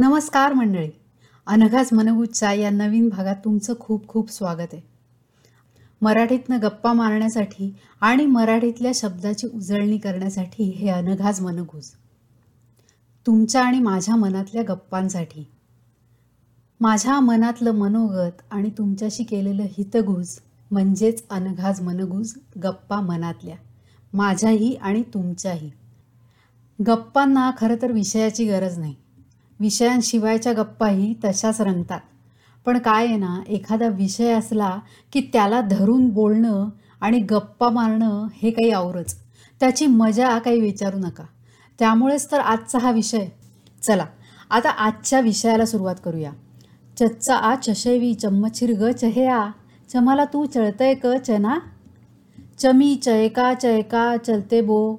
नमस्कार मंडळी. अनघास मनगुच्चा या नवीन भागात तुमचं खूप खूप स्वागत आहे. मराठीतनं गप्पा मारण्यासाठी आणि मराठीतल्या शब्दाची उजळणी करण्यासाठी हे अनघाज मनगुज तुमच्या आणि माझ्या मनातल्या गप्पांसाठी. माझ्या मनातलं मनोगत आणि तुमच्याशी केलेलं हितगुज म्हणजेच अनघाज मनगुज गप्पा मनातल्या माझ्याही आणि तुमच्याही. गप्पांना खरं तर विषयाची गरज नाही. विषयांशिवायच्या गप्पाही तशाच रंगतात. पण काय आहे ना एखादा विषय असला की त्याला धरून बोलणं आणि गप्पा मारणं हे काही आवरच. त्याची मजा काही विचारू नका. त्यामुळेच तर आजचा हा विषय. चला आता आजच्या विषयाला सुरुवात करूया. चच्चा आ चशेवी चम्मचिर ग चहेया चमाला तू चळतय क चना. चमी चयका चयका चलते बो.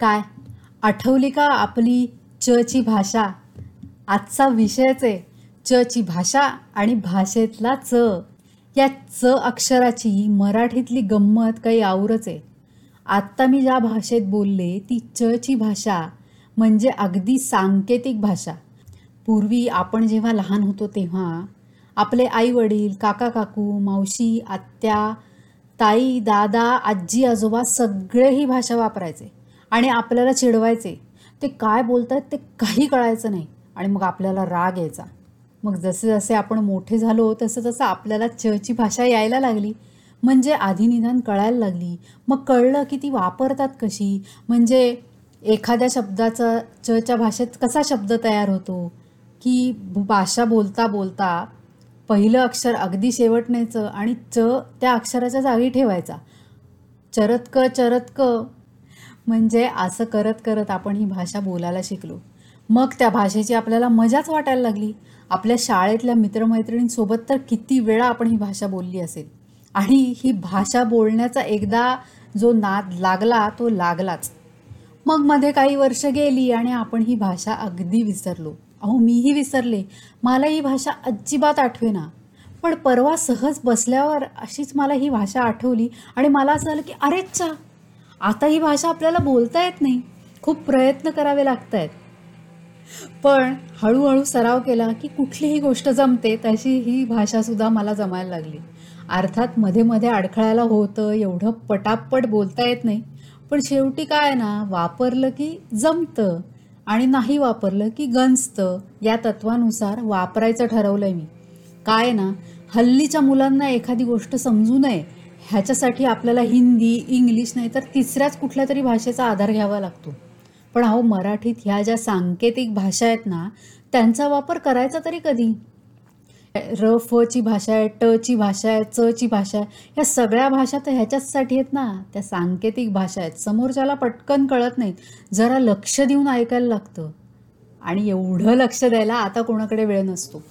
काय? आठवली का आपली चची भाषा. आजचा विषयच आहे. चची भाषा आणि भाषेतला च. या च अक्षराची मराठीतली गंमत काही आवरच आहे. आत्ता मी ज्या भाषेत बोलले ती चची भाषा म्हणजे अगदी सांकेतिक भाषा. पूर्वी आपण जेव्हा लहान होतो तेव्हा आपले आई वडील काका काकू मावशी आत्या ताई दादा आजी आजोबा सगळे ही भाषा वापरायचे आणि आपल्याला चिडवायचे. ते काय बोलत आहेत ते काही कळायचं नाही. आणि मग आपल्याला राग यायचा. मग जसे जसे आपण मोठे झालो तसं तसं आपल्याला चची भाषा यायला लागली. म्हणजे आधी निदान कळायला लागली. मग कळलं की ती वापरतात कशी? म्हणजे एखाद्या शब्दाचा चच्या भाषेत कसा शब्द तयार होतो? की भाषा बोलता बोलता पहिलं अक्षर अगदी शेवट न्यायचं आणि च त्या अक्षराच्या जागी ठेवायचा. चरतक चरतक म्हणजे असं करत करत आपण ही भाषा बोलायला शिकलो. मग त्या भाषेची आपल्याला मजाच वाटायला लागली. आपल्या शाळेतल्या मित्रमैत्रिणींसोबत तर किती वेळा आपण ही भाषा बोलली असेल. आणि ही भाषा बोलण्याचा एकदा जो नाद लागला तो लागलाच. मग मध्ये काही वर्ष गेली आणि आपण ही भाषा अगदी विसरलो. अहो मीही विसरले. मला ही भाषा अजिबात आठवेना. पण परवा सहज बसल्यावर अशीच मला ही भाषा आठवली आणि मला असं झालं की अरेच्छा आता ही भाषा आपल्याला बोलता येत नाही. खूप प्रयत्न करावे लागत आहेत पण हळूहळू सराव केला की कुठलीही गोष्ट जमते तशी ही भाषासुद्धा मला जमायला लागली. अर्थात मध्ये मध्ये अडखळायला होतं एवढं पटापट बोलता येत नाही. पण शेवटी काय ना वापरलं की जमतं आणि नाही वापरलं की गंजतं. या तत्वानुसार वापरायचं ठरवलं मी. काय ना हल्लीच्या मुलांना एखादी गोष्ट समजू नये ह्याच्यासाठी आपल्याला हिंदी इंग्लिश नाही तर तिसऱ्याच कुठल्या तरी भाषेचा आधार घ्यावा लागतो. पण अहो मराठीत ह्या ज्या सांकेतिक भाषा आहेत ना त्यांचा वापर करायचा तरी कधी? र फ ची भाषा आहे ट ची भाषा आहे च ची भाषा आहे ह्या सगळ्या भाषा तर ह्याच्याचसाठी आहेत ना. त्या सांकेतिक भाषा आहेत. समोरच्याला पटकन कळत नाहीत. जरा लक्ष देऊन ऐकायला लागतं. आणि एवढं लक्ष द्यायला आता कोणाकडे वेळ नसतो.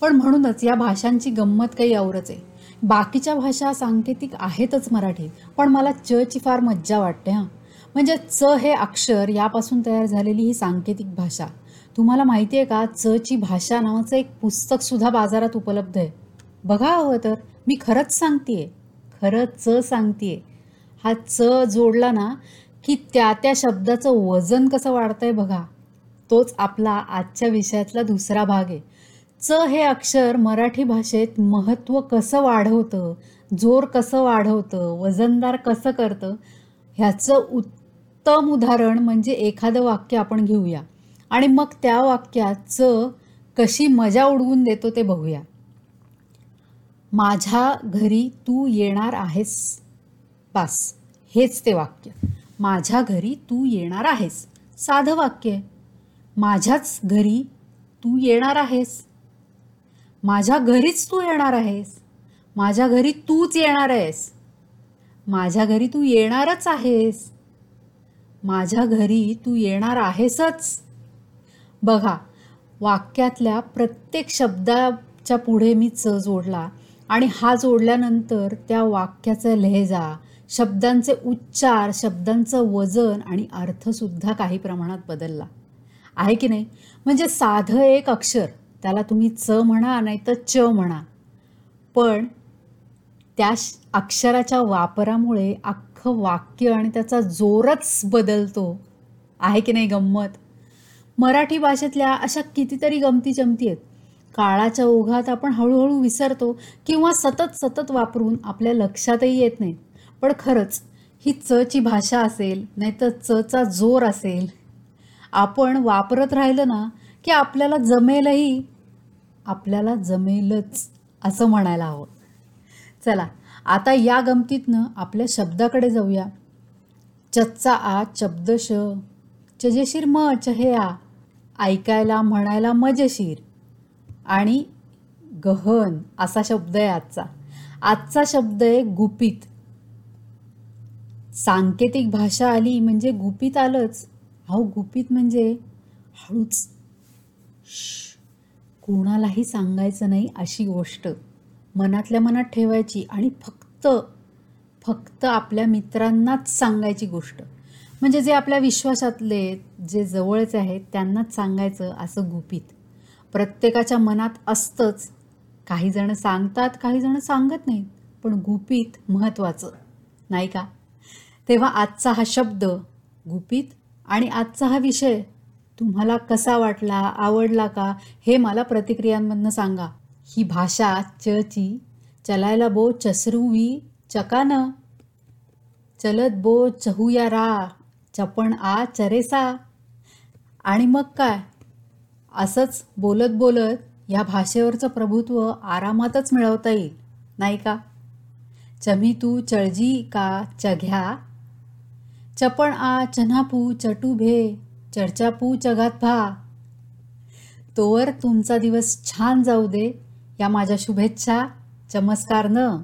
पण म्हणूनच या भाषांची गंमत काही आवरच आहे. बाकीच्या भाषा सांकेतिक आहेतच मराठीत पण मला च ची फार मज्जा वाटते हां. म्हणजे च हे अक्षर यापासून तयार झालेली ही सांकेतिक भाषा. तुम्हाला माहिती आहे का च ची भाषा नावाचं एक पुस्तकसुद्धा बाजारात उपलब्ध आहे. बघा हवं तर मी खरंच सांगतेय. खरं च सांगतेय. हा च जोडला ना की त्या त्या शब्दाचं वजन कसं वाढतंय बघा. तोच आपला आजच्या विषयातला दुसरा भाग आहे. च हे अक्षर मराठी भाषेत महत्त्व कसं वाढवतं जोर कसं वाढवतं वजनदार कसं करतं ह्याचं उत्तम उदाहरण म्हणजे एखादं वाक्य आपण घेऊया. आणि मग त्या वाक्यात च कशी मजा उडवून देतो ते बघूया. माझ्या घरी तू येणार आहेस बास. हेच ते वाक्य. माझ्या घरी तू येणार आहेस. साधं वाक्य माझ्याच घरी तू येणार आहेस. माझ्या घरीच तू येणार आहेस. माझ्या घरी तूच येणार आहेस. माझ्या घरी तू येणारच आहेस. माझ्या घरी तू येणार आहेसच. बघा वाक्यातल्या प्रत्येक शब्दाच्या पुढे मी च जोडला आणि हा जोडल्यानंतर त्या वाक्याचा लहेजा शब्दांचे उच्चार शब्दांचं वजन आणि अर्थसुद्धा काही प्रमाणात बदलला. आहे की नाही? म्हणजे साधं एक अक्षर. त्याला तुम्ही च म्हणा नाही तर च म्हणा. पण त्या अक्षराच्या वापरामुळे अख्खं वाक्य आणि त्याचा जोरच बदलतो. आहे की नाही गंमत? मराठी भाषेतल्या अशा कितीतरी गमती जमती आहेत. काळाच्या ओघात आपण हळूहळू विसरतो किंवा सतत सतत वापरून आपल्या लक्षातही येत नाही. पण खरंच ही चची भाषा असेल नाही तर चचा जोर असेल. आपण वापरत राहिलं ना की आपल्याला जमेलही आपल्याला जमेलच असं म्हणायला हवं. चला आता या गमतीतनं आपल्या शब्दाकडे जाऊया. चच्चा आ शब्दश चजेशीर म चहे आ ऐकायला म्हणायला मजेशीर. आणि गहन असा शब्द आहे आजचा. आजचा शब्द आहे गुपित. सांकेतिक भाषा आली म्हणजे गुपित आलंच. अहो गुपित म्हणजे हळूच. श कोणालाही सांगायचं नाही अशी गोष्ट. मनातल्या मनात ठेवायची आणि फक्त फक्त आपल्या मित्रांनाच सांगायची गोष्ट. म्हणजे जे आपल्या विश्वासातले जे जवळचे आहेत त्यांनाच सांगायचं असं गुपित. प्रत्येकाच्या मनात असतंच. काही जण सांगतात काही जण सांगत नाहीत. पण गुपित महत्त्वाचं. नाही का? तेव्हा आजचा हा शब्द गुपित आणि आजचा हा विषय तुम्हाला कसा वाटला? आवडला का? हे मला प्रतिक्रियांमधनं सांगा. ही भाषा चची चलायला बो चसरूवी चकान. चलत बो चहूया रा चपण आ चरेसा. आणि मग काय? असंच बोलत बोलत या भाषेवरचं प्रभुत्व आरामातच मिळवता येईल नाही का? चमी तू चळजी का चघ्या? चपण आ चन्हापू चटू भे. चर्चापू जगात भा. तोवर तुमचा दिवस छान जाऊ दे या माझ्या शुभेच्छा. चमस्कार न.